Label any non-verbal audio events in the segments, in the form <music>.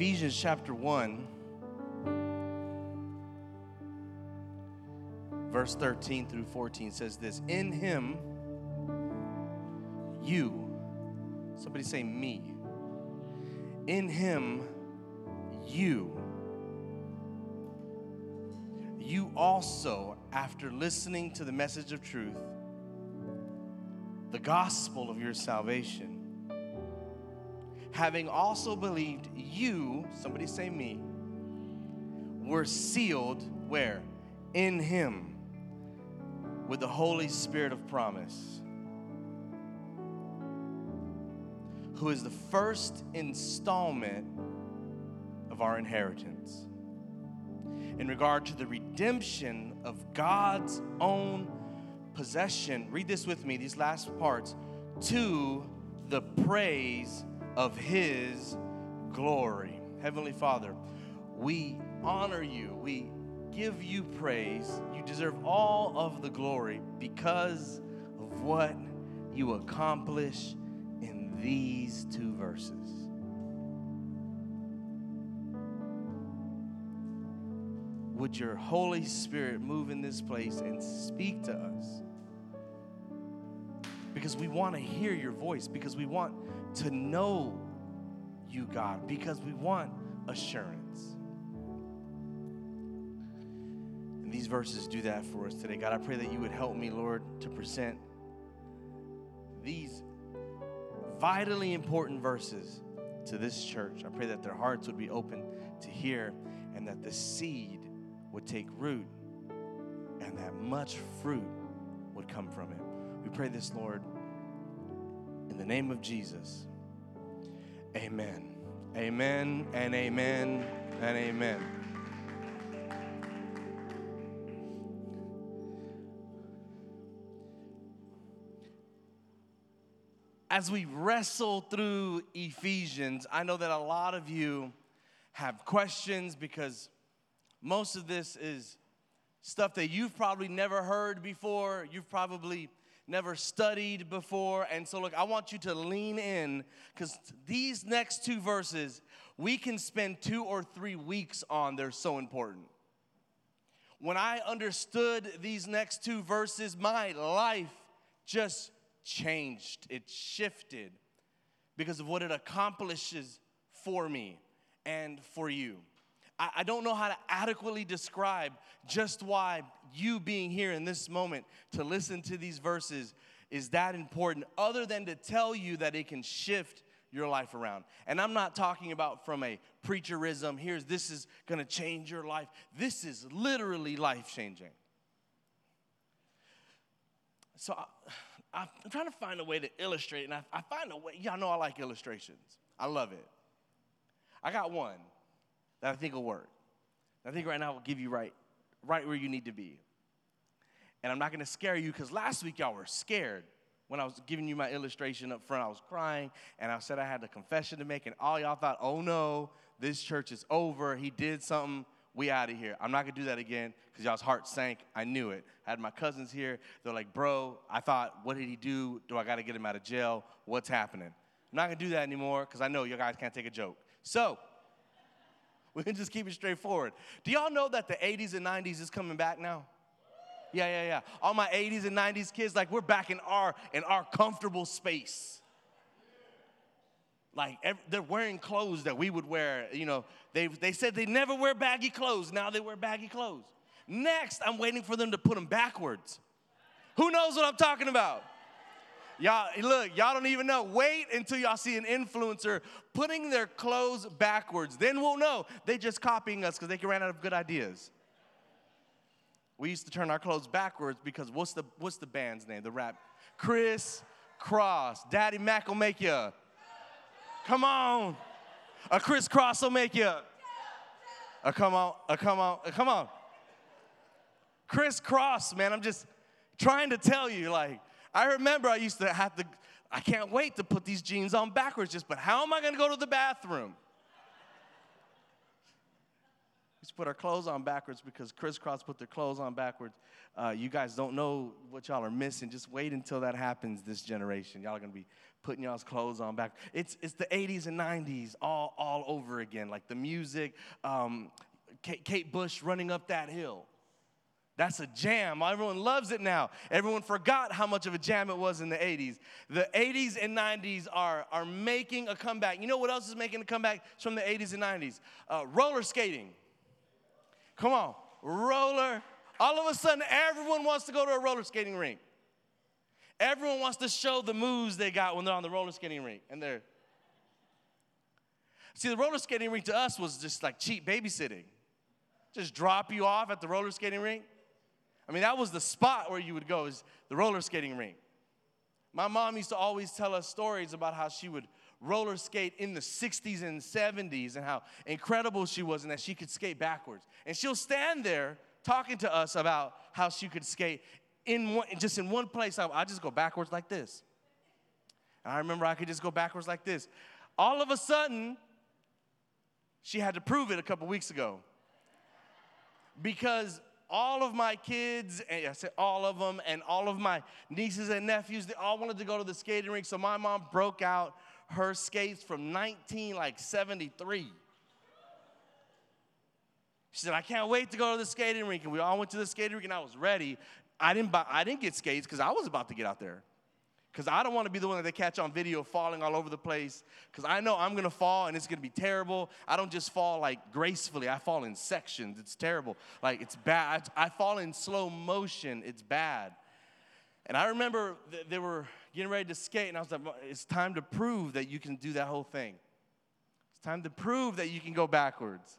Ephesians chapter 1, verse 13 through 14 says this In him, you, somebody say me, in him, you, you also, after listening to the message of truth, the gospel of your salvation, having also believed you, somebody say me, were sealed where? In him with the Holy Spirit of promise, who is the first installment of our inheritance. In regard to the redemption of God's own possession, read this with me, these last parts, to the praise of His glory. Heavenly Father, we honor you. We give you praise. You deserve all of the glory because of what you accomplish in these two verses. Would your Holy Spirit move in this place and speak to us? Because we want to hear your voice, because we want to know you, God, because we want assurance. And these verses do that for us today. God, I pray that you would help me, Lord, to present these vitally important verses to this church. I pray that their hearts would be open to hear and that the seed would take root and that much fruit would come from it. We pray this, Lord, in the name of Jesus. Amen. Amen and amen and amen. As we wrestle through Ephesians, I know that a lot of you have questions because most of this is stuff that you've probably never heard before. You've probably never studied before. And so, look, I want you to lean in because these next two verses we can spend two or three weeks on. They're so important. When I understood these next two verses, my life just changed. It shifted because of what it accomplishes for me and for you. I, I don't know how to adequately describe just why you being here in this moment to listen to these verses is that important, other than to tell you that it can shift your life around. And I'm not talking about from a preacherism, here's this is gonna change your life. This is literally life changing. So I, am trying to find a way to illustrate, and I, I find a way, y'all know I like illustrations. I love it. I got one that I think will work. I think right now will give you right, right where you need to be. And I'm not gonna scare you because last week y'all were scared when I was giving you my illustration up front. I was crying and I said I had a confession to make, and all y'all thought, oh no, this church is over. He did something. We out of here. I'm not gonna do that again because y'all's heart sank. I knew it. I had my cousins here. They're like, bro, I thought, what did he do? Do I gotta get him out of jail? What's happening? I'm not gonna do that anymore because I know you guys can't take a joke. So, <laughs> we can just keep it straightforward. Do y'all know that the 80s and 90s is coming back now? Yeah, yeah, yeah. All my 80s and 90s kids, like we're back in our in our comfortable space. Like every, they're wearing clothes that we would wear. You know, they they said they never wear baggy clothes. Now they wear baggy clothes. Next, I'm waiting for them to put them backwards. Who knows what I'm talking about? Y'all, look, y'all don't even know. Wait until y'all see an influencer putting their clothes backwards. Then we'll know they just copying us because they ran out of good ideas. We used to turn our clothes backwards because what's the what's the band's name? The rap, Kris Kross. Daddy Mac will make you. Come on, a Kris Kross will make you. A come on, a come on, a come on. Kris Kross, man. I'm just trying to tell you, like I remember I used to have to, I can't wait to put these jeans on backwards just, but how am I gonna go to the bathroom? We put our clothes on backwards because Kris Kross put their clothes on backwards. Uh, you guys don't know what y'all are missing. Just wait until that happens this generation. Y'all are gonna be putting y'all's clothes on back. It's, it's the 80s and 90s all, all over again. Like the music, um, Kate, Kate Bush running up that hill. That's a jam. Everyone loves it now. Everyone forgot how much of a jam it was in the 80s. The 80s and 90s are, are making a comeback. You know what else is making a comeback from the 80s and 90s? Uh, roller skating. Come on, roller. All of a sudden, everyone wants to go to a roller skating rink. Everyone wants to show the moves they got when they're on the roller skating rink. And they're. See, the roller skating rink to us was just like cheap babysitting. Just drop you off at the roller skating rink I mean, that was the spot where you would go, is the roller skating rink. My mom used to always tell us stories about how she would roller skate in the 60s and 70s and how incredible she was and that she could skate backwards. And she'll stand there talking to us about how she could skate in one, just in one place. I, I just go backwards like this. And I remember I could just go backwards like this. All of a sudden, she had to prove it a couple weeks ago because all of my kids, and I said all of them, and all of my nieces and nephews, they all wanted to go to the skating rink. So my mom broke out her skates from 19 like 73. She said, I can't wait to go to the skating rink. And we all went to the skating rink and I was ready. I didn't buy, I didn't get skates because I was about to get out there because I don't want to be the one that they catch on video falling all over the place because I know I'm going to fall and it's going to be terrible. I don't just fall like gracefully, I fall in sections. It's terrible. Like it's bad. I, I fall in slow motion. It's bad. And I remember th- they were getting ready to skate, and I was like, it's time to prove that you can do that whole thing. It's time to prove that you can go backwards.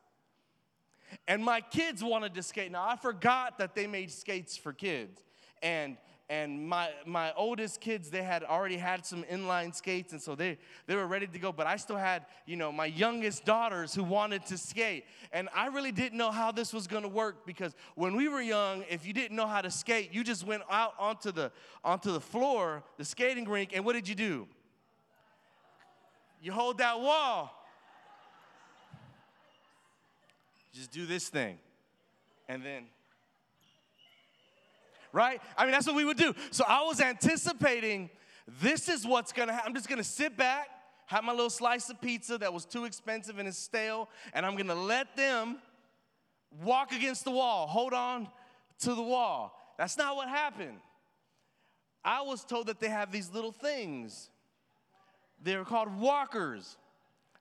And my kids wanted to skate. Now, I forgot that they made skates for kids. And and my my oldest kids they had already had some inline skates and so they they were ready to go but i still had you know my youngest daughters who wanted to skate. And i really didn't know how this was going to work because when we were young if you didn't know how to skate you just went out onto the onto the floor the skating rink and what did you do? You hold that wall. Just do this thing and then right? I mean, that's what we would do. So I was anticipating this is what's gonna happen. I'm just gonna sit back, have my little slice of pizza that was too expensive and is stale, and I'm gonna let them walk against the wall, hold on to the wall. That's not what happened. I was told that they have these little things. They're called walkers.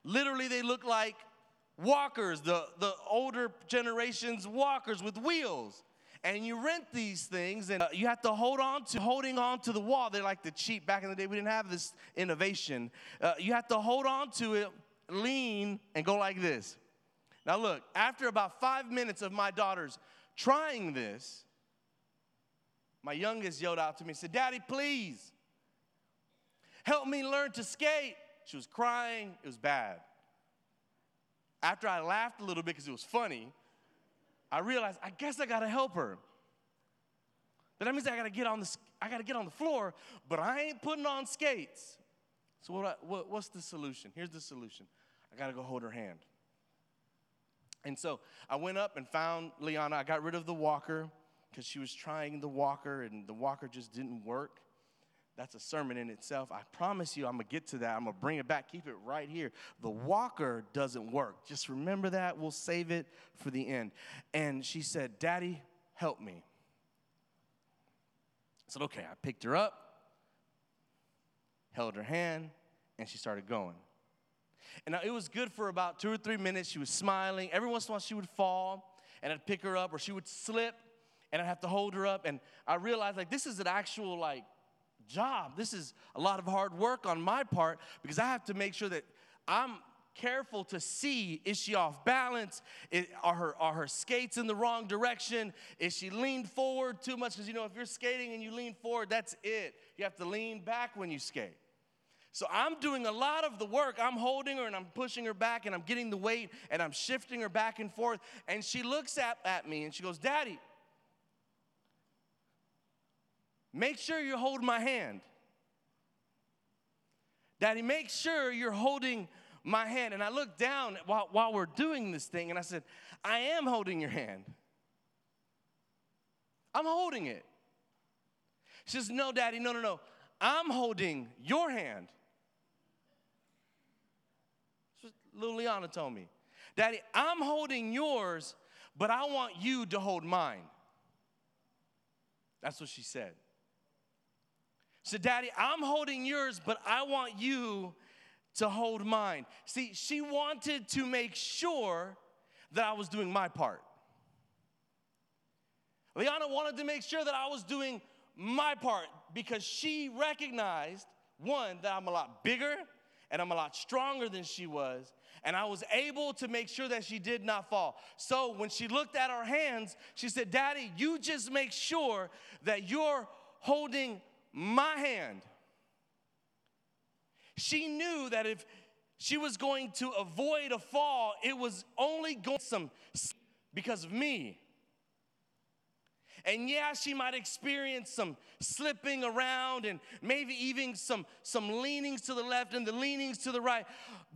Literally, they look like walkers, the, the older generation's walkers with wheels and you rent these things and uh, you have to hold on to holding on to the wall. They're like the cheap back in the day we didn't have this innovation. Uh, you have to hold on to it lean and go like this. Now look after about five minutes of my daughters trying this my youngest yelled out to me said daddy please help me learn to skate. She was crying it was bad. After i laughed a little bit because it was funny I realized I guess I gotta help her. But that means I gotta get on the I gotta get on the floor, but I ain't putting on skates. So what, I, what what's the solution? Here's the solution. I gotta go hold her hand. And so I went up and found Liana. I got rid of the walker because she was trying the walker and the walker just didn't work. That's a sermon in itself. I promise you, I'm gonna get to that. I'm gonna bring it back. Keep it right here. The walker doesn't work. Just remember that. We'll save it for the end. And she said, Daddy, help me. I said, Okay. I picked her up, held her hand, and she started going. And it was good for about two or three minutes. She was smiling. Every once in a while, she would fall, and I'd pick her up, or she would slip, and I'd have to hold her up. And I realized, like, this is an actual, like, job. This is a lot of hard work on my part because I have to make sure that I'm careful to see is she off balance? Is, are, her, are her skates in the wrong direction? Is she leaned forward too much? Because you know if you're skating and you lean forward that's it. You have to lean back when you skate. So i'm doing a lot of the work. I'm holding her and i'm pushing her back and i'm getting the weight and i'm shifting her back and forth. And she looks at, at me and she goes daddy Make sure you hold my hand. Daddy, make sure you're holding my hand. And I looked down while, while we're doing this thing and I said, I am holding your hand. I'm holding it. She says, No, Daddy, no, no, no. I'm holding your hand. Little Liana told me. Daddy, I'm holding yours, but I want you to hold mine. That's what she said. Said, Daddy, I'm holding yours, but I want you to hold mine. See, she wanted to make sure that I was doing my part. Liana wanted to make sure that I was doing my part because she recognized one, that I'm a lot bigger and I'm a lot stronger than she was. And I was able to make sure that she did not fall. So when she looked at our hands, she said, Daddy, you just make sure that you're holding my hand. She knew that if she was going to avoid a fall, it was only going some because of me. And yeah, she might experience some slipping around and maybe even some, some leanings to the left and the leanings to the right.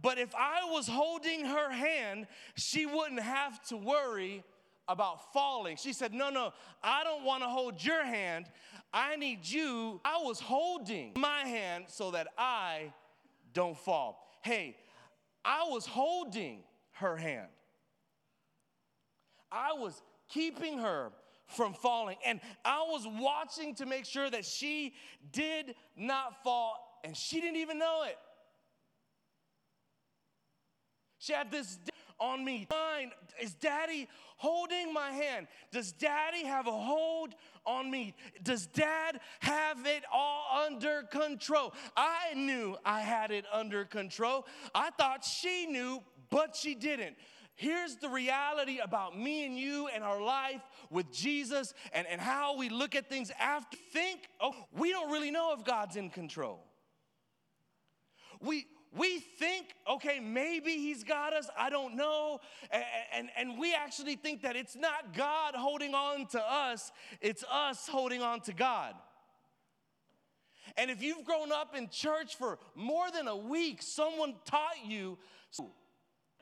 But if I was holding her hand, she wouldn't have to worry about falling. She said, No, no, I don't want to hold your hand. I need you. I was holding my hand so that I don't fall. Hey, I was holding her hand. I was keeping her from falling. And I was watching to make sure that she did not fall, and she didn't even know it. She had this on me. Mine is daddy holding my hand. Does daddy have a hold on me? Does dad have it all under control? I knew I had it under control. I thought she knew, but she didn't. Here's the reality about me and you and our life with Jesus and, and how we look at things after. Think, oh, we don't really know if God's in control. We, we think, okay, maybe he's got us, I don't know. And, and, and, we actually think that it's not God holding on to us, it's us holding on to God. And if you've grown up in church for more than a week, someone taught you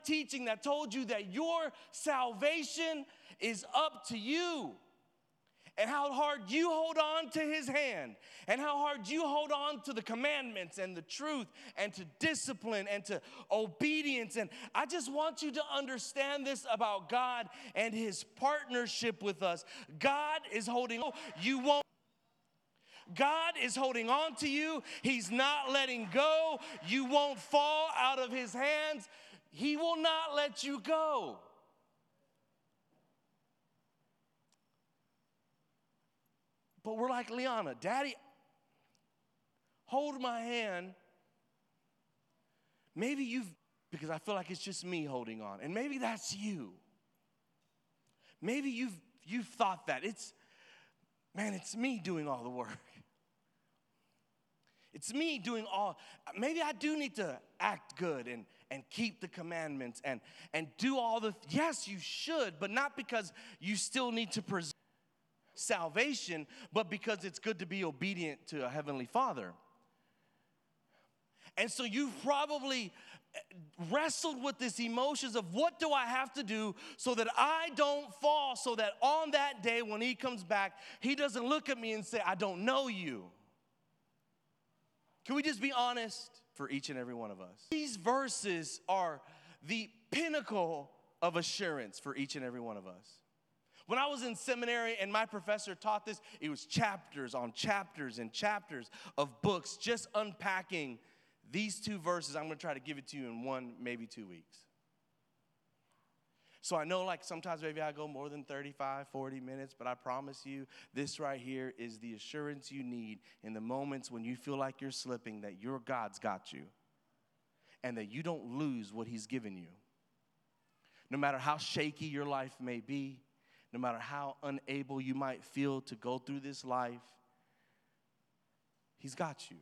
teaching that told you that your salvation is up to you and how hard you hold on to his hand and how hard you hold on to the commandments and the truth and to discipline and to obedience and i just want you to understand this about god and his partnership with us god is holding you won't God is holding on to you. He's not letting go. You won't fall out of His hands. He will not let you go. But we're like Liana, Daddy, hold my hand. Maybe you've, because I feel like it's just me holding on, and maybe that's you. Maybe you've you've thought that. It's man, it's me doing all the work. <laughs> It's me doing all, maybe I do need to act good and, and keep the commandments and, and do all the, yes, you should, but not because you still need to preserve salvation, but because it's good to be obedient to a heavenly father. And so you've probably eh, wrestled with this emotions of what do I have to do so that I don't fall, so that on that day when he comes back, he doesn't look at me and say, I don't know you. Can we just be honest for each and every one of us? These verses are the pinnacle of assurance for each and every one of us. When I was in seminary and my professor taught this, it was chapters on chapters and chapters of books just unpacking these two verses. I'm gonna try to give it to you in one, maybe two weeks. So I know like sometimes maybe I go more than 35, 40 minutes, but I promise you this right here is the assurance you need in the moments when you feel like you're slipping that your God's got you and that you don't lose what He's given you. No matter how shaky your life may be, no matter how unable you might feel to go through this life, He's got you.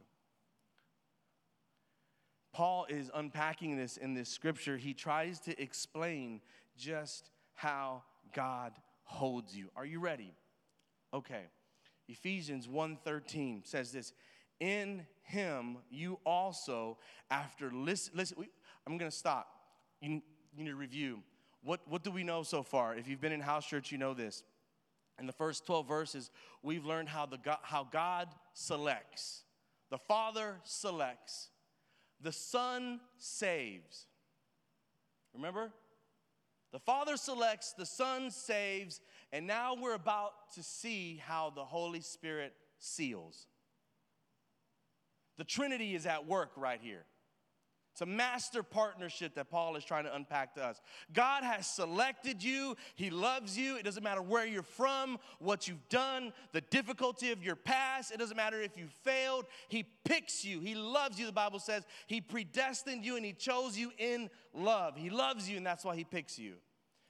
Paul is unpacking this in this scripture. He tries to explain just how God holds you. Are you ready? Okay. Ephesians 1:13 says this, "In him you also after listen listen I'm going to stop. You, you need to review. What, what do we know so far? If you've been in house church, you know this. In the first 12 verses, we've learned how, the how God selects. The Father selects. The Son saves. Remember? The Father selects, the Son saves, and now we're about to see how the Holy Spirit seals. The Trinity is at work right here. It's a master partnership that Paul is trying to unpack to us. God has selected you. He loves you. It doesn't matter where you're from, what you've done, the difficulty of your past. It doesn't matter if you failed. He picks you. He loves you. The Bible says He predestined you and He chose you in love. He loves you, and that's why He picks you.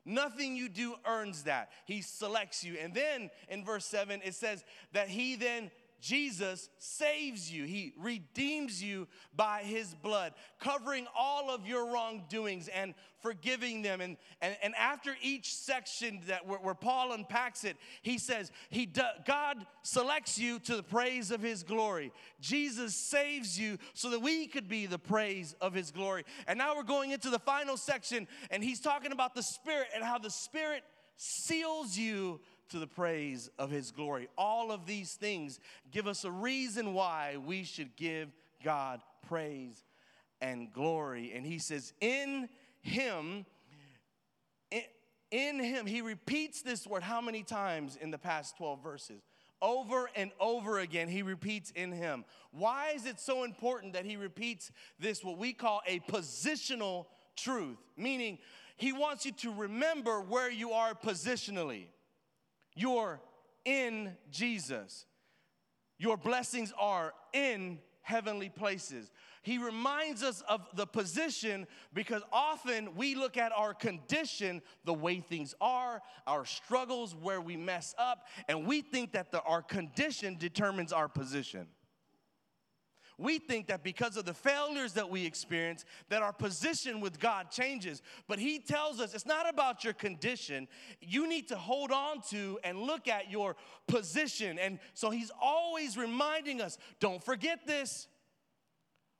Nothing you do earns that. He selects you. And then in verse 7, it says that He then Jesus saves you. He redeems you by his blood, covering all of your wrongdoings and forgiving them. And, and, and after each section that where, where Paul unpacks it, he says, he do, God selects you to the praise of his glory. Jesus saves you so that we could be the praise of his glory. And now we're going into the final section, and he's talking about the Spirit and how the Spirit seals you to the praise of his glory. All of these things give us a reason why we should give God praise and glory. And he says, In him, in, him, he repeats this word how many times in the past 12 verses? Over and over again, he repeats in him. Why is it so important that he repeats this, what we call a positional truth? Meaning, he wants you to remember where you are positionally. You're in Jesus. Your blessings are in heavenly places. He reminds us of the position because often we look at our condition, the way things are, our struggles, where we mess up, and we think that the, our condition determines our position we think that because of the failures that we experience that our position with god changes. But he tells us it's not about your condition. You need to hold on to and look at your position. And so he's always reminding us don't forget this.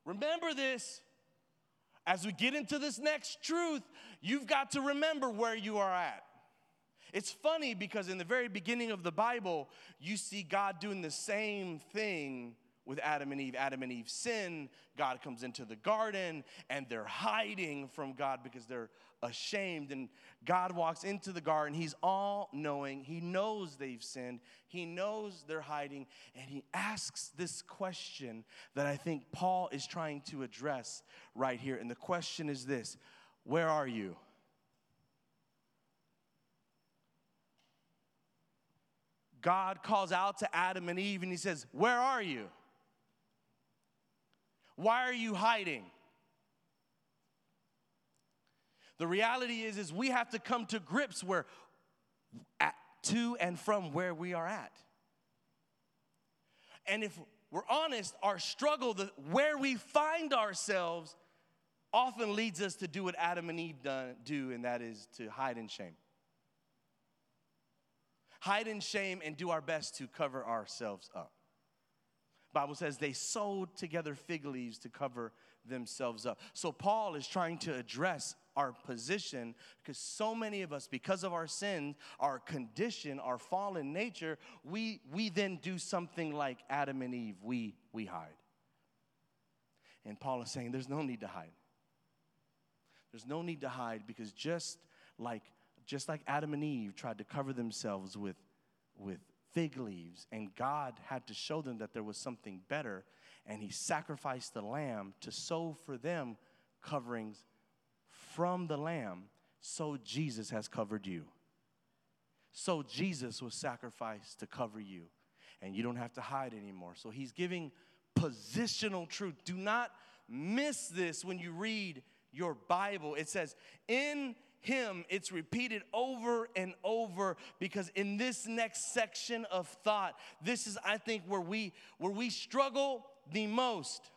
Remember this. As we get into this next truth you've got to remember where you are at. It's funny because in the very beginning of the Bible, you see God doing the same thing with Adam and Eve. Adam and Eve sin. God comes into the garden and they're hiding from God because they're ashamed. And God walks into the garden. He's all knowing. He knows they've sinned. He knows they're hiding. And he asks this question that I think Paul is trying to address right here. And the question is this Where are you? God calls out to Adam and Eve and he says, Where are you? Why are you hiding? The reality is, is we have to come to grips where at, to and from where we are at. And if we're honest, our struggle, the, where we find ourselves, often leads us to do what Adam and Eve done, do, and that is to hide in shame. Hide in shame and do our best to cover ourselves up. Bible says they sewed together fig leaves to cover themselves up. So Paul is trying to address our position because so many of us because of our sins, our condition, our fallen nature, we we then do something like Adam and Eve, we we hide. And Paul is saying there's no need to hide. There's no need to hide because just like just like Adam and Eve tried to cover themselves with with fig leaves, and God had to show them that there was something better, and He sacrificed the lamb to sow for them coverings from the lamb. So Jesus has covered you. So Jesus was sacrificed to cover you, and you don't have to hide anymore. So He's giving positional truth. Do not miss this when you read your Bible. It says, In him, it's repeated over and over because in this next section of thought, this is, I think, where we where we struggle the most.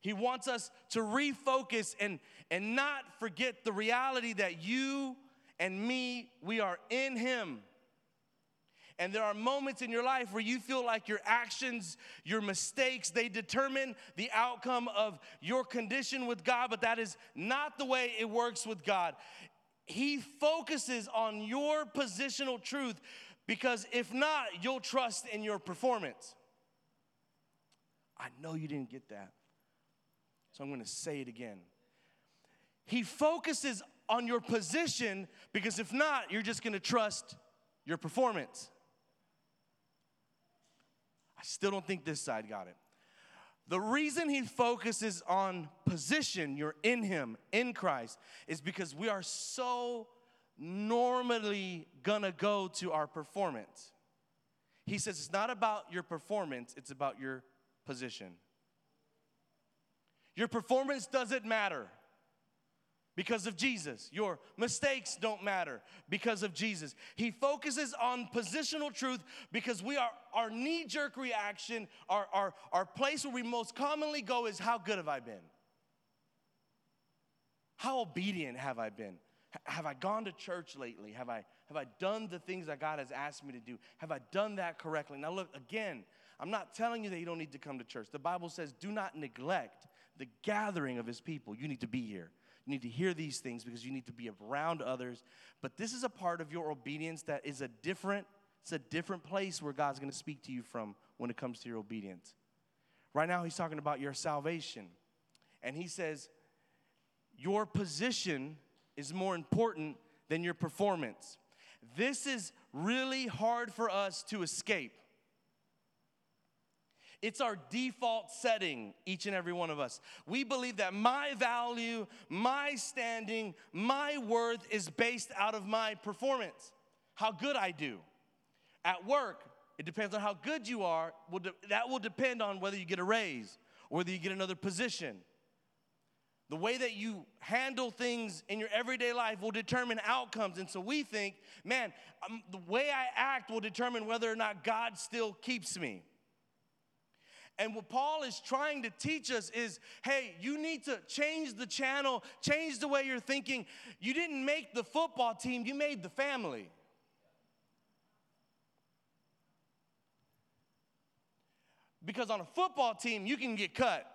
He wants us to refocus and, and not forget the reality that you and me, we are in Him. And there are moments in your life where you feel like your actions, your mistakes, they determine the outcome of your condition with God, but that is not the way it works with God. He focuses on your positional truth because if not, you'll trust in your performance. I know you didn't get that. So I'm going to say it again. He focuses on your position because if not, you're just going to trust your performance. Still don't think this side got it. The reason he focuses on position, you're in him, in Christ, is because we are so normally gonna go to our performance. He says it's not about your performance, it's about your position. Your performance doesn't matter because of Jesus. Your mistakes don't matter because of Jesus. He focuses on positional truth because we are our knee-jerk reaction, our, our, our place where we most commonly go is how good have I been? How obedient have I been? Have I gone to church lately? Have I, have I done the things that God has asked me to do? Have I done that correctly? Now, look, again, I'm not telling you that you don't need to come to church. The Bible says, do not neglect the gathering of his people. You need to be here. You need to hear these things because you need to be around others. But this is a part of your obedience that is a different, it's a different place where God's gonna speak to you from when it comes to your obedience. Right now, he's talking about your salvation. And he says, Your position is more important than your performance. This is really hard for us to escape. It's our default setting, each and every one of us. We believe that my value, my standing, my worth is based out of my performance, how good I do. At work, it depends on how good you are. That will depend on whether you get a raise whether you get another position. The way that you handle things in your everyday life will determine outcomes. And so we think, man, um, the way I act will determine whether or not God still keeps me. And what Paul is trying to teach us is hey, you need to change the channel, change the way you're thinking. You didn't make the football team, you made the family. Because on a football team, you can get cut.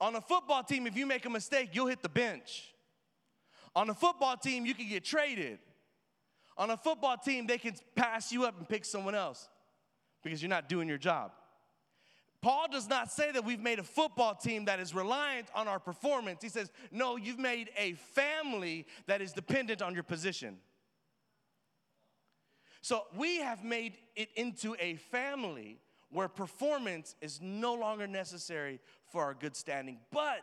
On a football team, if you make a mistake, you'll hit the bench. On a football team, you can get traded. On a football team, they can pass you up and pick someone else because you're not doing your job. Paul does not say that we've made a football team that is reliant on our performance. He says, no, you've made a family that is dependent on your position. So we have made it into a family where performance is no longer necessary for our good standing. But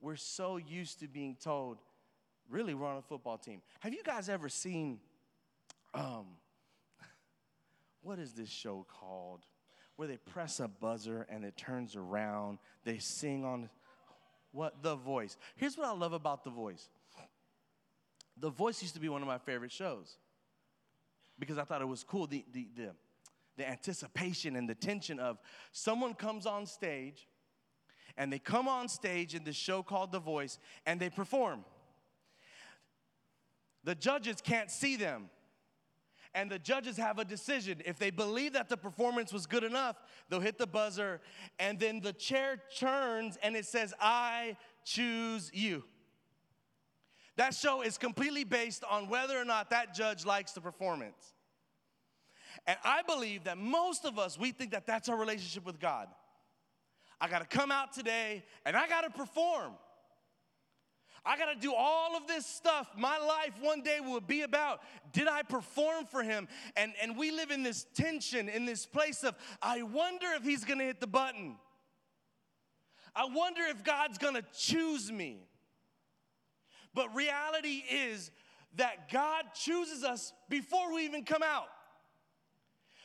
we're so used to being told, really, we're on a football team. Have you guys ever seen, um, what is this show called? Where they press a buzzer and it turns around, they sing on what? The Voice. Here's what I love about The Voice The Voice used to be one of my favorite shows because I thought it was cool. The, the, the, the anticipation and the tension of someone comes on stage and they come on stage in this show called The Voice and they perform. The judges can't see them. And the judges have a decision. If they believe that the performance was good enough, they'll hit the buzzer, and then the chair turns and it says, I choose you. That show is completely based on whether or not that judge likes the performance. And I believe that most of us, we think that that's our relationship with God. I gotta come out today and I gotta perform. I got to do all of this stuff. My life one day will be about did I perform for him? And, and we live in this tension, in this place of, I wonder if he's going to hit the button. I wonder if God's going to choose me. But reality is that God chooses us before we even come out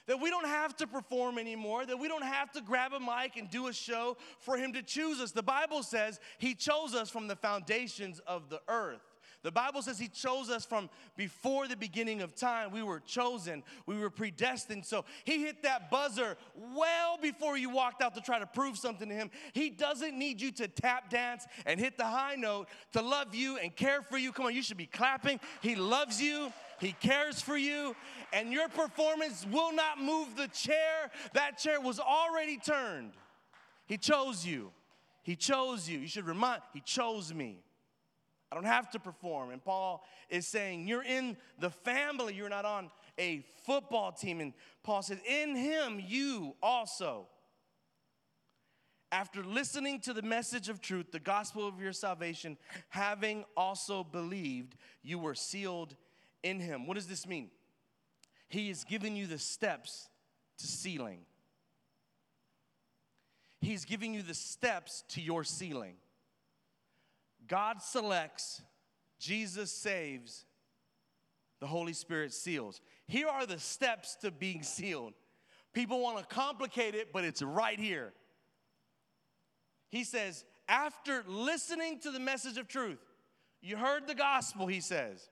that we don't have to perform anymore, that we don't have to grab a mic and do a show for Him to choose us. The Bible says He chose us from the foundations of the earth. The Bible says He chose us from before the beginning of time. We were chosen, we were predestined. So He hit that buzzer well before you walked out to try to prove something to Him. He doesn't need you to tap dance and hit the high note to love you and care for you. Come on, you should be clapping. He loves you. He cares for you, and your performance will not move the chair. That chair was already turned. He chose you. He chose you. You should remind, He chose me. I don't have to perform. And Paul is saying, You're in the family, you're not on a football team. And Paul says, In Him, you also after listening to the message of truth, the gospel of your salvation, having also believed, you were sealed in him. What does this mean? He is giving you the steps to sealing. He's giving you the steps to your sealing. God selects, Jesus saves, the Holy Spirit seals. Here are the steps to being sealed. People want to complicate it, but it's right here. He says, after listening to the message of truth, you heard the gospel, he says.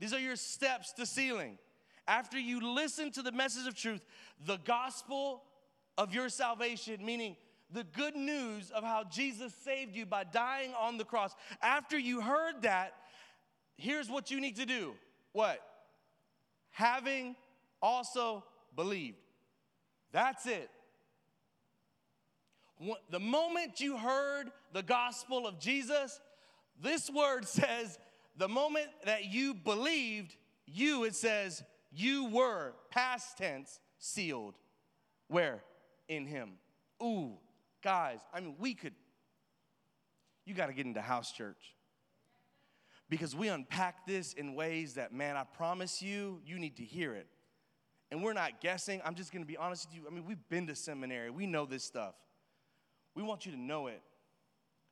These are your steps to sealing. After you listen to the message of truth, the gospel of your salvation, meaning the good news of how Jesus saved you by dying on the cross. After you heard that, here's what you need to do. What? Having also believed. That's it the moment you heard the gospel of Jesus, this word <laughs> says, the moment that you believed, you, it says, you were, past tense, sealed. Where? In Him. Ooh, guys, I mean, we could, you got to get into house church. Because we unpack this in ways that, man, I promise you, you need to hear it. And we're not guessing. I'm just going to be honest with you. I mean, we've been to seminary, we know this stuff. We want you to know it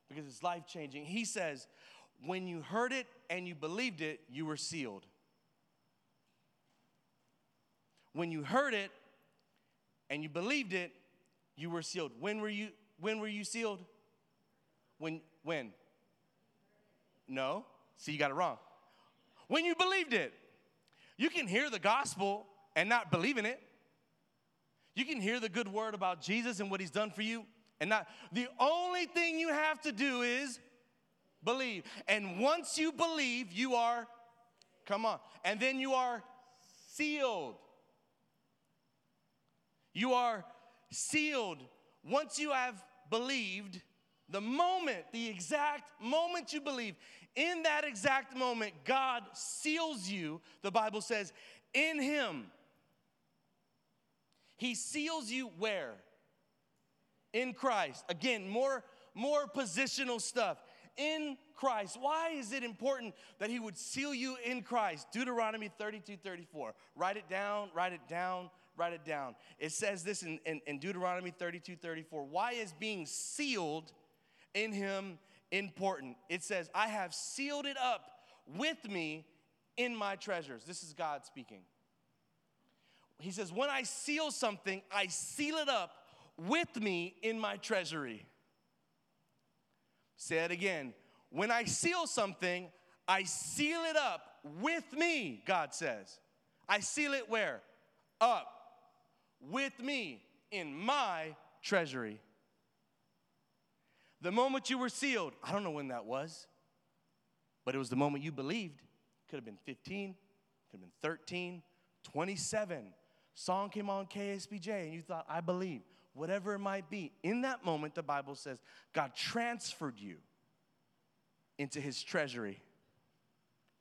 because it's life changing. He says, when you heard it and you believed it, you were sealed. When you heard it and you believed it, you were sealed. When were you when were you sealed? When when? No. See, you got it wrong. When you believed it. You can hear the gospel and not believe in it. You can hear the good word about Jesus and what he's done for you and not the only thing you have to do is believe. And once you believe, you are come on. And then you are sealed. You are sealed. Once you have believed, the moment, the exact moment you believe, in that exact moment, God seals you, the Bible says, in Him. He seals you where? in Christ. Again, more, more positional stuff. In Christ. Why is it important that he would seal you in Christ? Deuteronomy 32 34. Write it down, write it down, write it down. It says this in, in, in Deuteronomy 32 34. Why is being sealed in him important? It says, I have sealed it up with me in my treasures. This is God speaking. He says, When I seal something, I seal it up with me in my treasury. Say it again. When I seal something, I seal it up with me, God says. I seal it where? Up with me in my treasury. The moment you were sealed, I don't know when that was, but it was the moment you believed. Could have been 15, could have been 13, 27. Song came on KSBJ and you thought, I believe whatever it might be. In that moment, the Bible says, God transferred you into his treasury.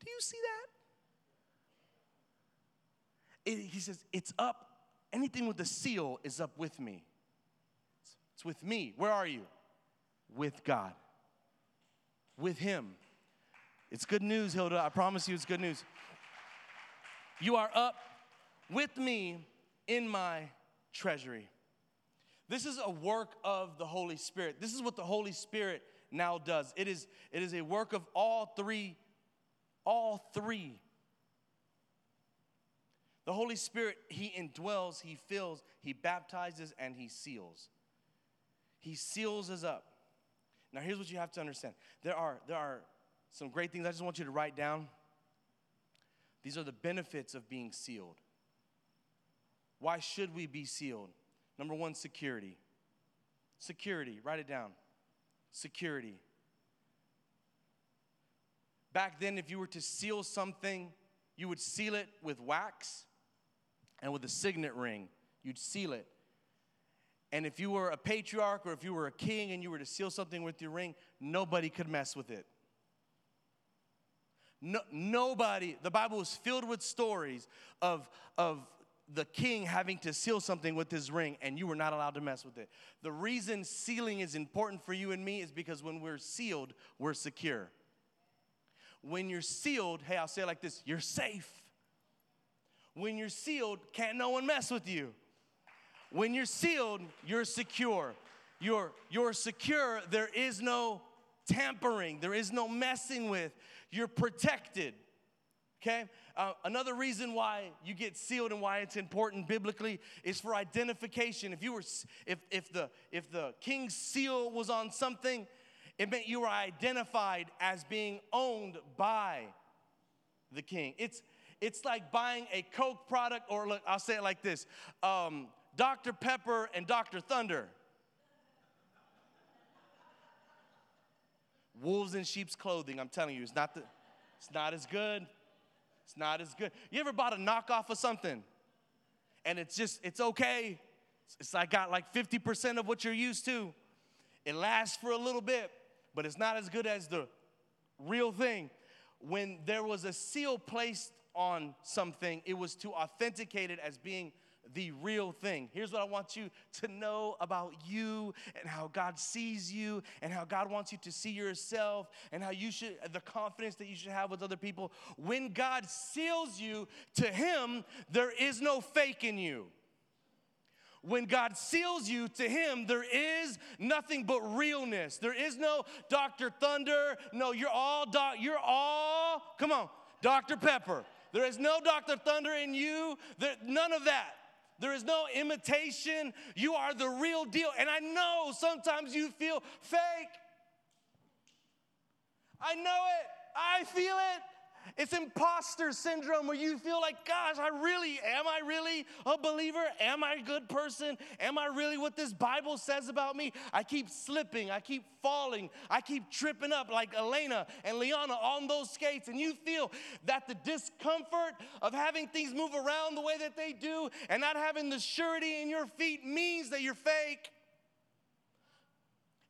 Do you see that? It, he says, It's up. Anything with the seal is up with me. It's, it's with me. Where are you? With God. With him. It's good news, Hilda. I promise you it's good news. You are up with me in my treasury. This is a work of the Holy Spirit. This is what the Holy Spirit now does. It is, it is a work of all three, all three. The Holy Spirit, He indwells, He fills, He baptizes, and He seals. He seals us up. Now, here's what you have to understand there are, there are some great things I just want you to write down. These are the benefits of being sealed. Why should we be sealed? Number one, security. Security, write it down. Security. Back then, if you were to seal something, you would seal it with wax and with a signet ring. You'd seal it. And if you were a patriarch or if you were a king and you were to seal something with your ring, nobody could mess with it. No, nobody, the Bible is filled with stories of, of the king having to seal something with his ring and you were not allowed to mess with it. The reason sealing is important for you and me is because when we're sealed, we're secure. When you're sealed, hey, I'll say it like this you're safe. When you're sealed, can't no one mess with you. When you're sealed, you're secure. You're, you're secure. There is no tampering, there is no messing with. You're protected. Okay? Uh, another reason why you get sealed and why it's important biblically is for identification. If you were, if, if the if the king's seal was on something, it meant you were identified as being owned by the king. It's it's like buying a Coke product, or look, I'll say it like this: um, Dr. Pepper and Dr. Thunder. Wolves in sheep's clothing. I'm telling you, it's not the, it's not as good. It's not as good. You ever bought a knockoff of something and it's just, it's okay? It's like got like 50% of what you're used to. It lasts for a little bit, but it's not as good as the real thing. When there was a seal placed on something, it was to authenticate it as being the real thing. Here's what I want you to know about you and how God sees you and how God wants you to see yourself and how you should, the confidence that you should have with other people. When God seals you to Him, there is no fake in you. When God seals you to Him, there is nothing but realness. There is no Dr. Thunder. No, you're all, doc, you're all, come on, Dr. Pepper. There is no Dr. Thunder in you. There, none of that. There is no imitation. You are the real deal. And I know sometimes you feel fake. I know it. I feel it. It's imposter syndrome where you feel like, gosh, I really, am I really a believer? Am I a good person? Am I really what this Bible says about me? I keep slipping, I keep falling, I keep tripping up like Elena and Liana on those skates. And you feel that the discomfort of having things move around the way that they do and not having the surety in your feet means that you're fake.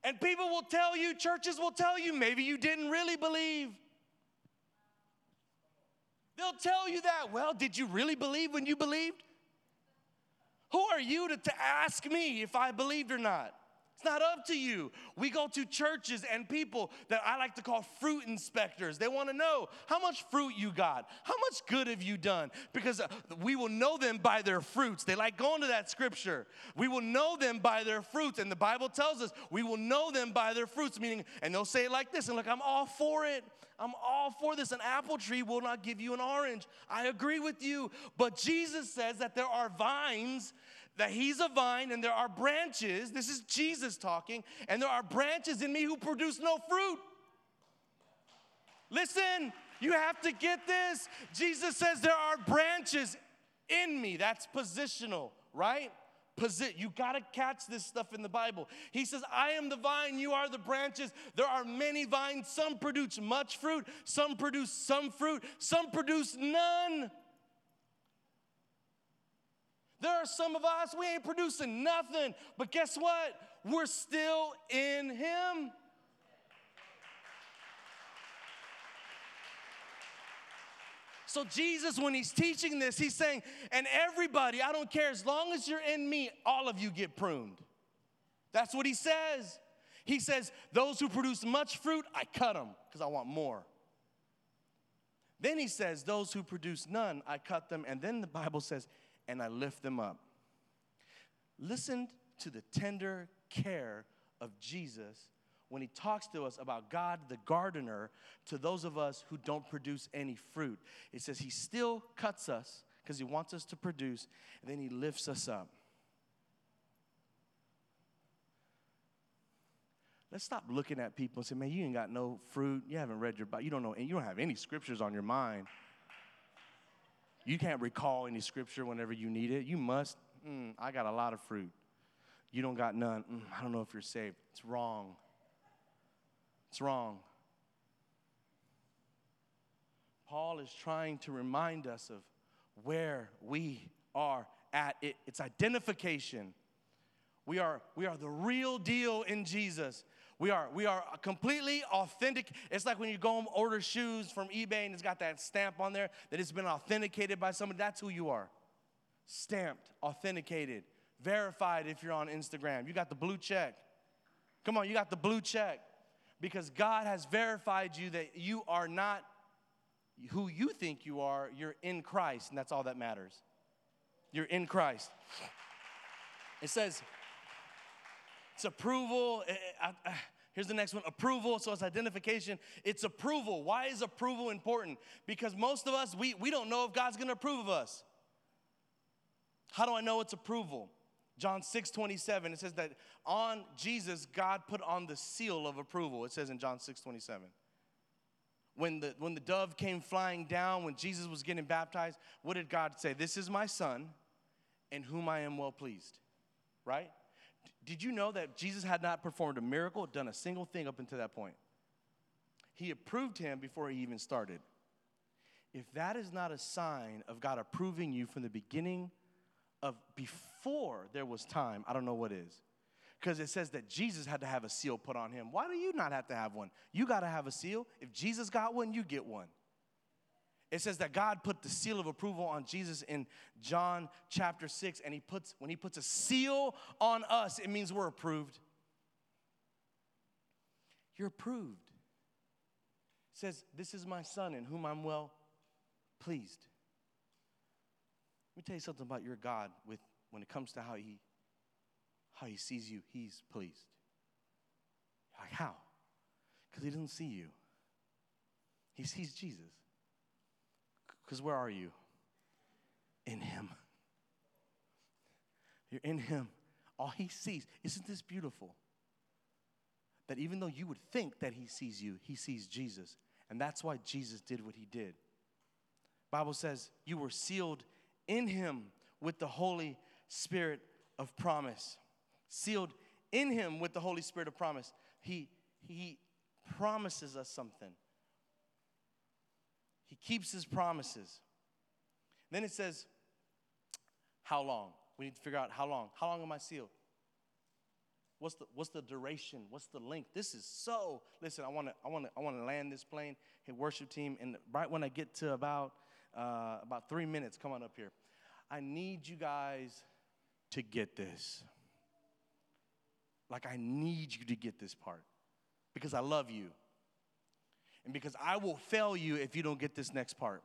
And people will tell you, churches will tell you, maybe you didn't really believe. They'll tell you that. Well, did you really believe when you believed? Who are you to, to ask me if I believed or not? It's not up to you. We go to churches and people that I like to call fruit inspectors. They want to know how much fruit you got, how much good have you done, because uh, we will know them by their fruits. They like going to that scripture. We will know them by their fruits, and the Bible tells us we will know them by their fruits. Meaning, and they'll say it like this, and look, I'm all for it. I'm all for this. An apple tree will not give you an orange. I agree with you, but Jesus says that there are vines that he's a vine and there are branches. This is Jesus talking, and there are branches in me who produce no fruit. Listen, you have to get this. Jesus says there are branches in me. That's positional, right? Posi- you got to catch this stuff in the Bible. He says, I am the vine, you are the branches. There are many vines. Some produce much fruit, some produce some fruit, some produce none. There are some of us, we ain't producing nothing, but guess what? We're still in Him. So, Jesus, when he's teaching this, he's saying, and everybody, I don't care, as long as you're in me, all of you get pruned. That's what he says. He says, those who produce much fruit, I cut them because I want more. Then he says, those who produce none, I cut them. And then the Bible says, and I lift them up. Listen to the tender care of Jesus when he talks to us about God the gardener to those of us who don't produce any fruit. It says he still cuts us because he wants us to produce, and then he lifts us up. Let's stop looking at people and say, man, you ain't got no fruit. You haven't read your Bible. You don't know, and you don't have any scriptures on your mind. You can't recall any scripture whenever you need it. You must. Mm, I got a lot of fruit. You don't got none. Mm, I don't know if you're saved. It's wrong. It's wrong. Paul is trying to remind us of where we are at. It, it's identification. We are, we are the real deal in Jesus. We are, we are completely authentic. It's like when you go and order shoes from eBay and it's got that stamp on there that it's been authenticated by somebody. That's who you are. Stamped, authenticated, verified if you're on Instagram. You got the blue check. Come on, you got the blue check. Because God has verified you that you are not who you think you are, you're in Christ, and that's all that matters. You're in Christ. It says, it's approval. Eh, eh, here's the next one approval. So it's identification. It's approval. Why is approval important? Because most of us, we, we don't know if God's gonna approve of us. How do I know it's approval? John 6 27, it says that on Jesus, God put on the seal of approval. It says in John 6 27 when the, when the dove came flying down, when Jesus was getting baptized, what did God say? This is my son in whom I am well pleased, right? Did you know that Jesus had not performed a miracle, done a single thing up until that point? He approved him before he even started. If that is not a sign of God approving you from the beginning of before there was time, I don't know what is because it says that Jesus had to have a seal put on him. Why do you not have to have one? You got to have a seal. If Jesus got one, you get one. It says that God put the seal of approval on Jesus in John chapter 6 and he puts when he puts a seal on us, it means we're approved. You're approved. It says, "This is my son in whom I'm well pleased." Let me tell you something about your God with when it comes to how he how he sees you, he's pleased. Like, how? Because he doesn't see you, he sees Jesus. Because where are you? In him. You're in him. All he sees, isn't this beautiful? That even though you would think that he sees you, he sees Jesus. And that's why Jesus did what he did. Bible says you were sealed in him with the Holy Spirit of promise sealed in him with the Holy Spirit of promise. He, he promises us something. He keeps his promises. Then it says, How long? We need to figure out how long. How long am I sealed? What's the, what's the duration? What's the length? This is so. Listen, I want to I want to I want to land this plane. Hey, worship team, and right when I get to about uh, about three minutes, come on up here. I need you guys to get this. Like, I need you to get this part because I love you. And because I will fail you if you don't get this next part.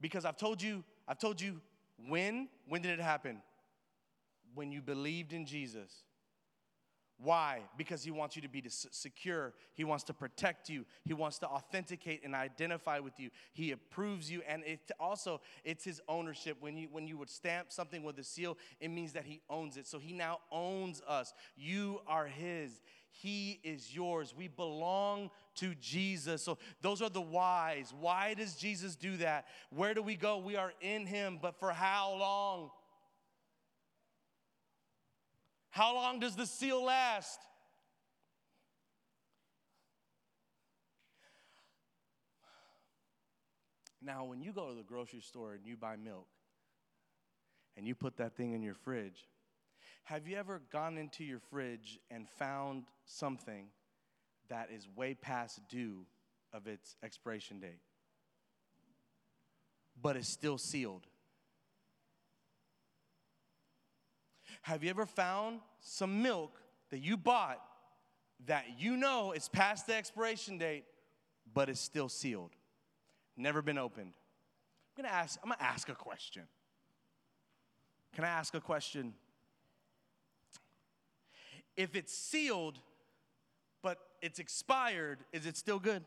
Because I've told you, I've told you when, when did it happen? When you believed in Jesus. Why? Because he wants you to be secure. He wants to protect you. He wants to authenticate and identify with you. He approves you, and it also it's his ownership. When you when you would stamp something with a seal, it means that he owns it. So he now owns us. You are his. He is yours. We belong to Jesus. So those are the whys. Why does Jesus do that? Where do we go? We are in him, but for how long? How long does the seal last? Now, when you go to the grocery store and you buy milk and you put that thing in your fridge, have you ever gone into your fridge and found something that is way past due of its expiration date, but is still sealed? Have you ever found some milk that you bought that you know is past the expiration date, but it's still sealed? Never been opened. I'm gonna ask, I'm gonna ask a question. Can I ask a question? If it's sealed, but it's expired, is it still good?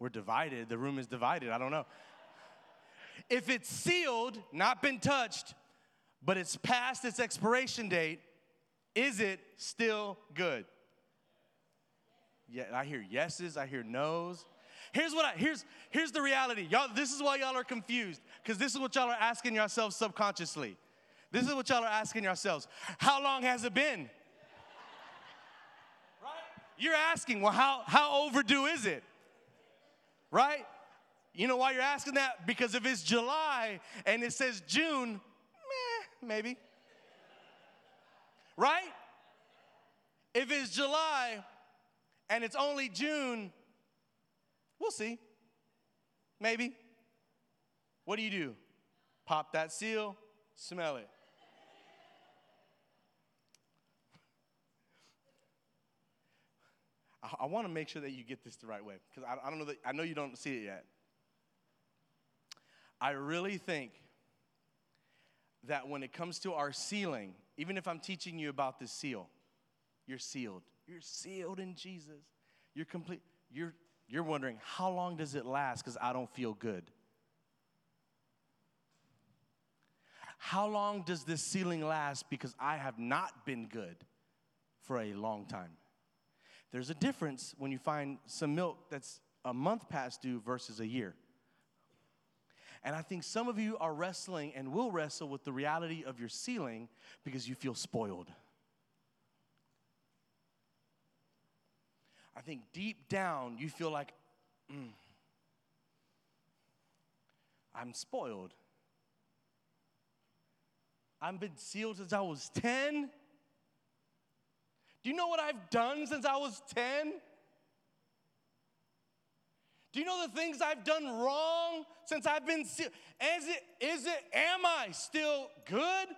We're divided. The room is divided. I don't know. If it's sealed, not been touched, but it's past its expiration date, is it still good? Yeah, I hear yeses, I hear nos. Here's what I here's here's the reality. Y'all, this is why y'all are confused, because this is what y'all are asking yourselves subconsciously. This is what y'all are asking yourselves. How long has it been? Right? You're asking, well, how, how overdue is it? Right? You know why you're asking that? Because if it's July and it says June, meh, maybe. Right? If it's July and it's only June, we'll see. Maybe. What do you do? Pop that seal, smell it. I, I want to make sure that you get this the right way because I, I don't know that I know you don't see it yet. I really think that when it comes to our sealing, even if I'm teaching you about this seal, you're sealed. You're sealed in Jesus. You're complete. You're you're wondering how long does it last because I don't feel good. How long does this sealing last because I have not been good for a long time? There's a difference when you find some milk that's a month past due versus a year. And I think some of you are wrestling and will wrestle with the reality of your sealing because you feel spoiled. I think deep down you feel like, mm, I'm spoiled. I've been sealed since I was 10. Do you know what I've done since I was 10? Do you know the things I've done wrong since I've been? Is it, is it, am I still good?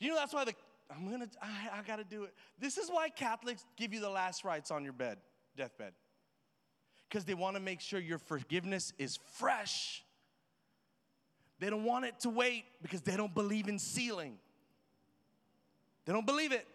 You know, that's why the, I'm gonna, I, I gotta do it. This is why Catholics give you the last rites on your bed, deathbed. Because they wanna make sure your forgiveness is fresh. They don't want it to wait because they don't believe in sealing. They don't believe it.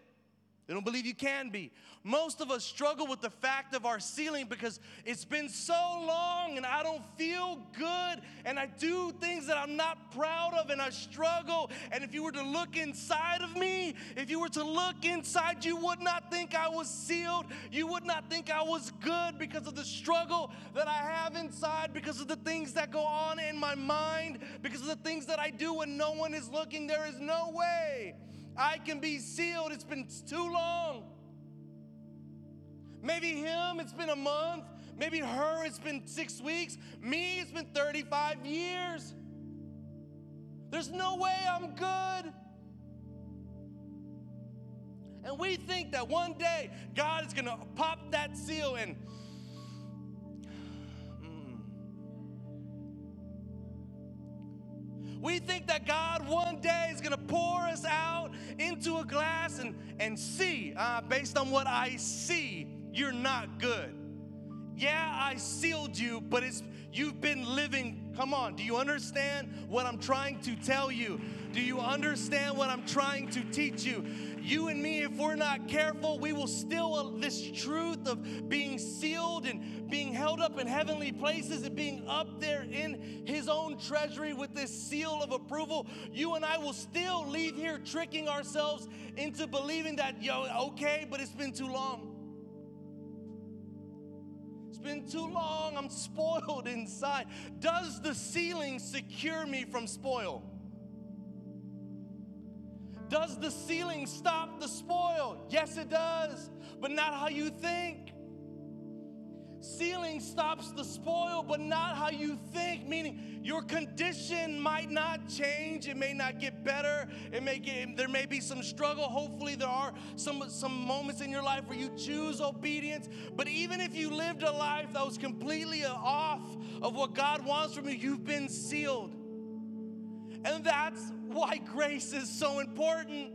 They don't believe you can be. Most of us struggle with the fact of our sealing because it's been so long and I don't feel good and I do things that I'm not proud of and I struggle. And if you were to look inside of me, if you were to look inside, you would not think I was sealed. You would not think I was good because of the struggle that I have inside, because of the things that go on in my mind, because of the things that I do when no one is looking. There is no way I can be sealed. It's been too long. Maybe him, it's been a month. Maybe her, it's been six weeks. Me, it's been 35 years. There's no way I'm good. And we think that one day God is going to pop that seal and We think that God one day is going to pour us out into a glass and, and see, uh, based on what I see, you're not good. Yeah, I sealed you, but it's you've been living. Come on, do you understand what I'm trying to tell you? Do you understand what I'm trying to teach you? you and me, if we're not careful, we will still uh, this truth of being sealed and being held up in heavenly places and being up there in His own treasury with this seal of approval. You and I will still leave here tricking ourselves into believing that, yo, okay, but it's been too long. It's been too long. I'm spoiled inside. Does the sealing secure me from spoil? Does the sealing stop the spoil? Yes, it does, but not how you think. Sealing stops the spoil, but not how you think, meaning your condition might not change. It may not get better. It may get, there may be some struggle. Hopefully, there are some, some moments in your life where you choose obedience. But even if you lived a life that was completely off of what God wants from you, you've been sealed. And that's why grace is so important.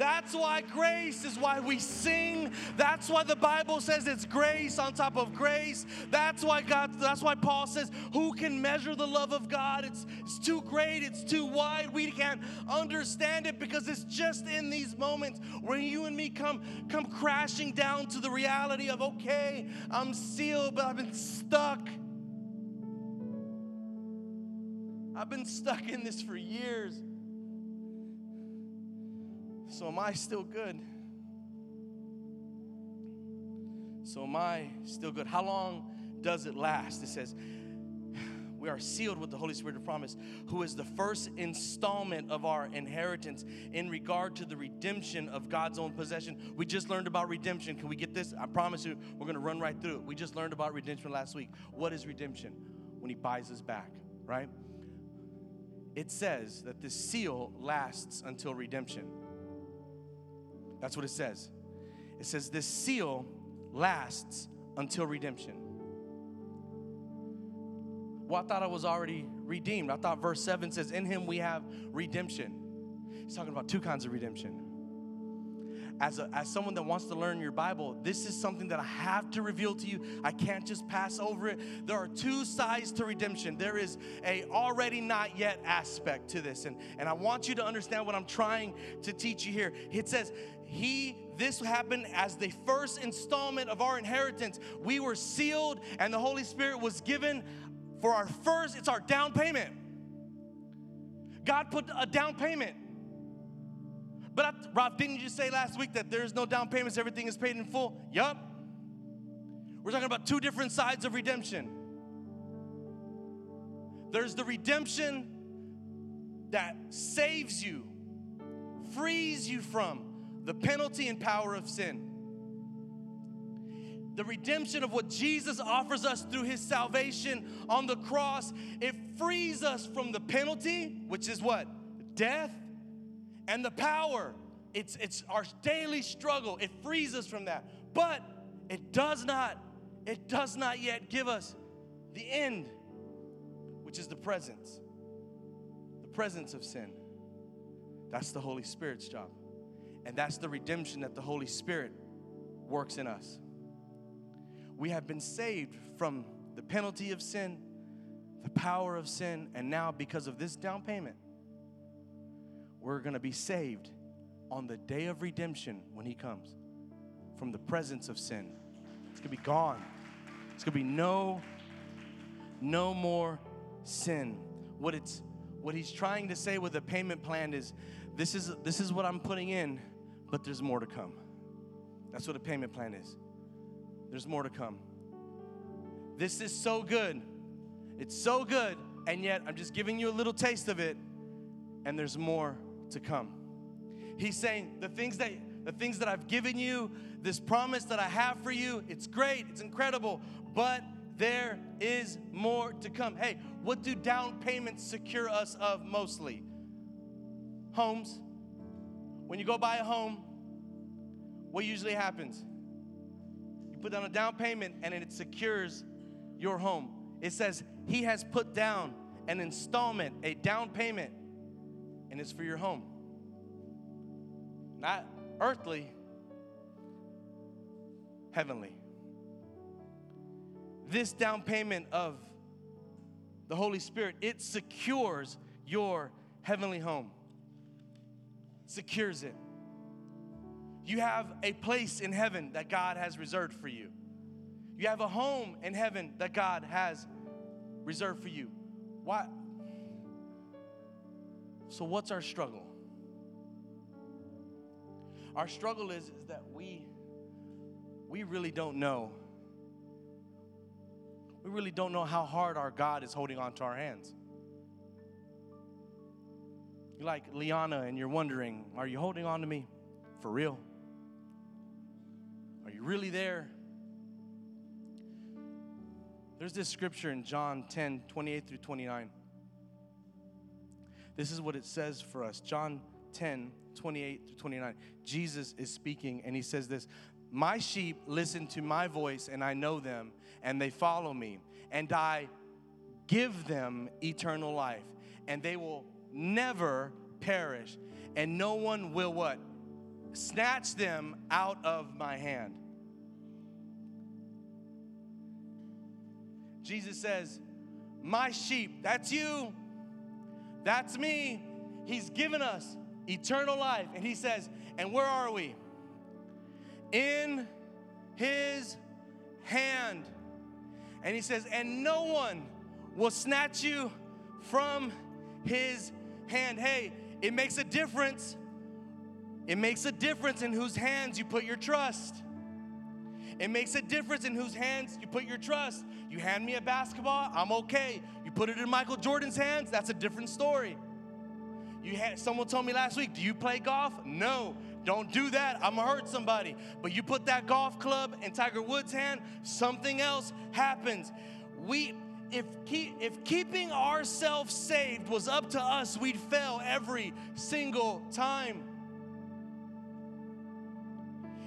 That's why grace is why we sing. That's why the Bible says it's grace on top of grace. That's why God, that's why Paul says, Who can measure the love of God? It's, it's too great, it's too wide. We can't understand it because it's just in these moments where you and me come, come crashing down to the reality of, okay, I'm sealed, but I've been stuck. I've been stuck in this for years. So, am I still good? So, am I still good? How long does it last? It says, we are sealed with the Holy Spirit of promise, who is the first installment of our inheritance in regard to the redemption of God's own possession. We just learned about redemption. Can we get this? I promise you, we're going to run right through it. We just learned about redemption last week. What is redemption? When He buys us back, right? It says that the seal lasts until redemption. That's what it says. It says this seal lasts until redemption. Well, I thought I was already redeemed. I thought verse 7 says, In him we have redemption. He's talking about two kinds of redemption. As, a, as someone that wants to learn your Bible, this is something that I have to reveal to you. I can't just pass over it. There are two sides to redemption. There is a already not yet aspect to this. And, and I want you to understand what I'm trying to teach you here. It says, He this happened as the first installment of our inheritance. We were sealed, and the Holy Spirit was given for our first, it's our down payment. God put a down payment. But I, Rob, didn't you say last week that there's no down payments, everything is paid in full? Yup. We're talking about two different sides of redemption. There's the redemption that saves you, frees you from the penalty and power of sin. The redemption of what Jesus offers us through his salvation on the cross, it frees us from the penalty, which is what? Death, and the power. It's, it's our daily struggle. It frees us from that. But it does not, it does not yet give us the end, which is the presence. The presence of sin. That's the Holy Spirit's job. And that's the redemption that the Holy Spirit works in us. We have been saved from the penalty of sin, the power of sin, and now because of this down payment, we're gonna be saved on the day of redemption when He comes from the presence of sin. It's gonna be gone. It's gonna be no, no more sin. What it's what he's trying to say with the payment plan is this is this is what I'm putting in but there's more to come. That's what a payment plan is. There's more to come. This is so good. It's so good, and yet I'm just giving you a little taste of it, and there's more to come. He's saying the things that the things that I've given you, this promise that I have for you, it's great, it's incredible, but there is more to come. Hey, what do down payments secure us of mostly? Homes, when you go buy a home, what usually happens? You put down a down payment and it secures your home. It says, He has put down an installment, a down payment, and it's for your home. Not earthly, heavenly. This down payment of the Holy Spirit, it secures your heavenly home secures it. You have a place in heaven that God has reserved for you. You have a home in heaven that God has reserved for you. Why? So, what's our struggle? Our struggle is, is that we we really don't know. We really don't know how hard our God is holding on to our hands. You're like Liana and you're wondering, are you holding on to me for real? Are you really there? There's this scripture in John 10 28 through 29. This is what it says for us. John 10 28 through 29. Jesus is speaking and he says this My sheep listen to my voice and I know them and they follow me and I give them eternal life and they will never perish, and no one will what? Snatch them out of my hand. Jesus says, My sheep, that's you, that's me. He's given us eternal life. And he says, And where are we? In his hand. And he says, And no one will snatch you from his hand. Hey, it makes a difference. It makes a difference in whose hands you put your trust. It makes a difference in whose hands you put your trust. You hand me a basketball, I'm okay. You put it in Michael Jordan's hands, that's a different story. You had someone told me last week, "Do you play golf?" No. Don't do that. I'm gonna hurt somebody. But you put that golf club in Tiger Woods' hand, something else happens. We if keep, if keeping ourselves saved was up to us, we'd fail every single time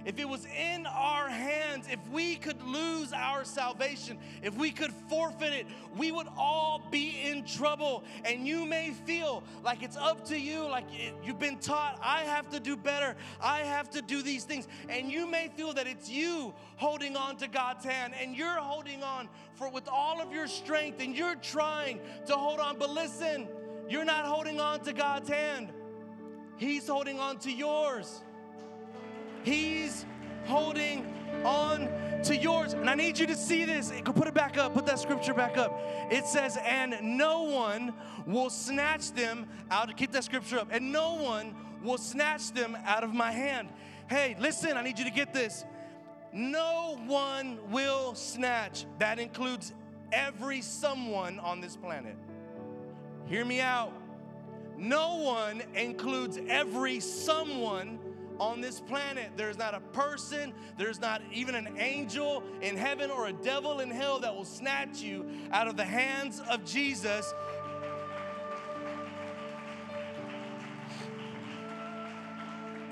if it was in our hands, if we could lose our salvation, if we could forfeit it, we would all be in trouble. And you may feel like it's up to you, like you've been taught, I have to do better, I have to do these things. And you may feel that it's you holding on to God's hand and you're holding on for with all of your strength and you're trying to hold on. But listen, you're not holding on to God's hand, He's holding on to yours. He's holding on to yours. And I need you to see this. Put it back up. Put that scripture back up. It says, And no one will snatch them out. Keep that scripture up. And no one will snatch them out of my hand. Hey, listen, I need you to get this. No one will snatch. That includes every someone on this planet. Hear me out. No one includes every someone on this planet. There's not a person, there's not even an angel in heaven or a devil in hell that will snatch you out of the hands of Jesus.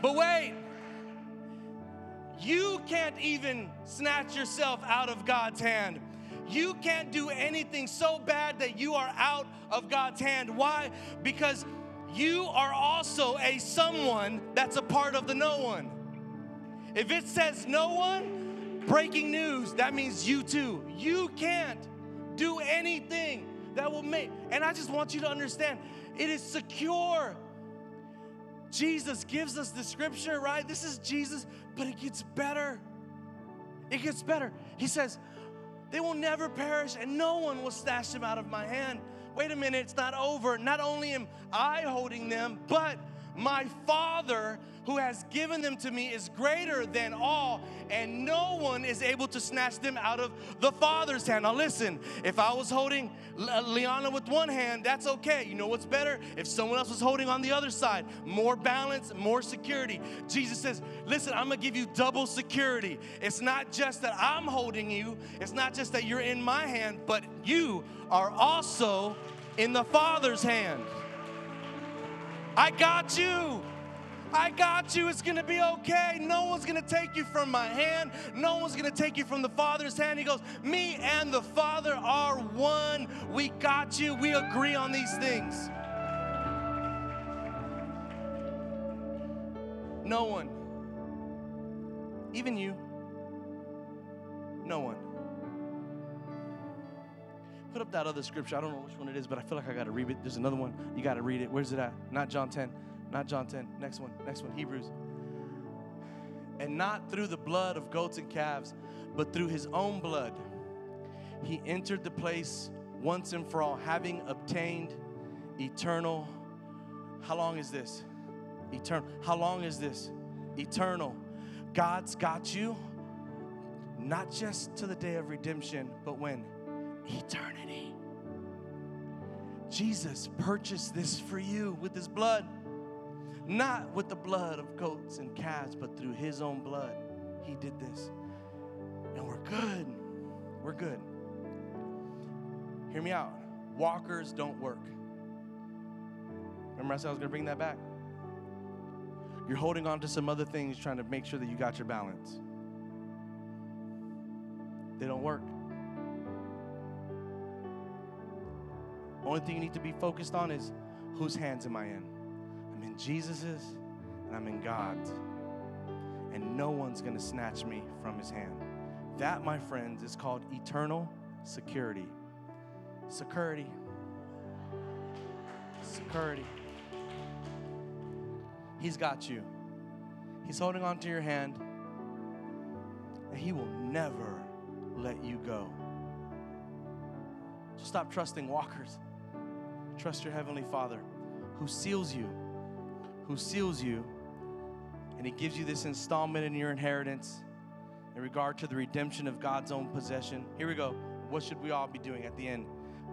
But wait, you can't even snatch yourself out of God's hand. You can't do anything so bad that you are out of God's hand. Why? Because you are also a someone that's a part of the no one. If it says no one, breaking news, that means you too. You can't do anything that will make, and I just want you to understand it is secure. Jesus gives us the scripture, right? This is Jesus, but it gets better. It gets better. He says, They will never perish, and no one will snatch them out of my hand wait a minute, it's not over. Not only am I holding them, but my Father who has given them to me is greater than all, and no one is able to snatch them out of the Father's hand. Now, listen, if I was holding uh, Liana with one hand, that's okay. You know what's better? If someone else was holding on the other side, more balance, more security. Jesus says, Listen, I'm gonna give you double security. It's not just that I'm holding you, it's not just that you're in my hand, but you are also in the Father's hand. I got you. I got you. It's going to be okay. No one's going to take you from my hand. No one's going to take you from the Father's hand. He goes, Me and the Father are one. We got you. We agree on these things. No one, even you, no one. Put up that other scripture. I don't know which one it is, but I feel like I got to read it. There's another one. You got to read it. Where's it at? Not John 10. Not John 10. Next one. Next one. Hebrews. And not through the blood of goats and calves, but through his own blood, he entered the place once and for all, having obtained eternal. How long is this? Eternal. How long is this? Eternal. God's got you, not just to the day of redemption, but when? Eternity. Jesus purchased this for you with his blood not with the blood of goats and calves, but through his own blood. He did this. And we're good. We're good. Hear me out. Walkers don't work. Remember I said I was going to bring that back? You're holding on to some other things trying to make sure that you got your balance. They don't work. Only thing you need to be focused on is whose hands am I in? I'm in Jesus's and I'm in God's. And no one's going to snatch me from his hand. That, my friends, is called eternal security. Security. Security. He's got you. He's holding on to your hand, and He will never let you go. So stop trusting walkers. Trust your Heavenly Father who seals you who seals you, and He gives you this installment in your inheritance. in regard to the redemption of God's own possession. Here we go. What should we all be doing at the end?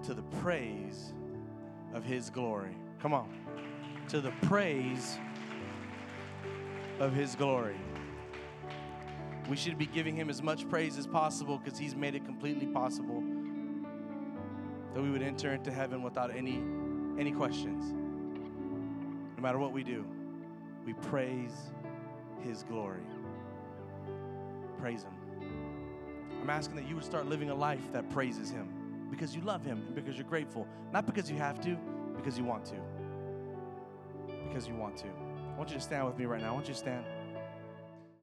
To the praise of His glory. Come on. To the praise of His glory. We should be giving Him as much praise as possible because He's made it completely possible that we would enter into heaven without any, any questions. No matter what we do, we praise His glory. Praise Him. I'm asking that you would start living a life that praises Him because you love Him and because you're grateful. Not because you have to, because you want to. Because you want to. I want you to stand with me right now. I want you to stand.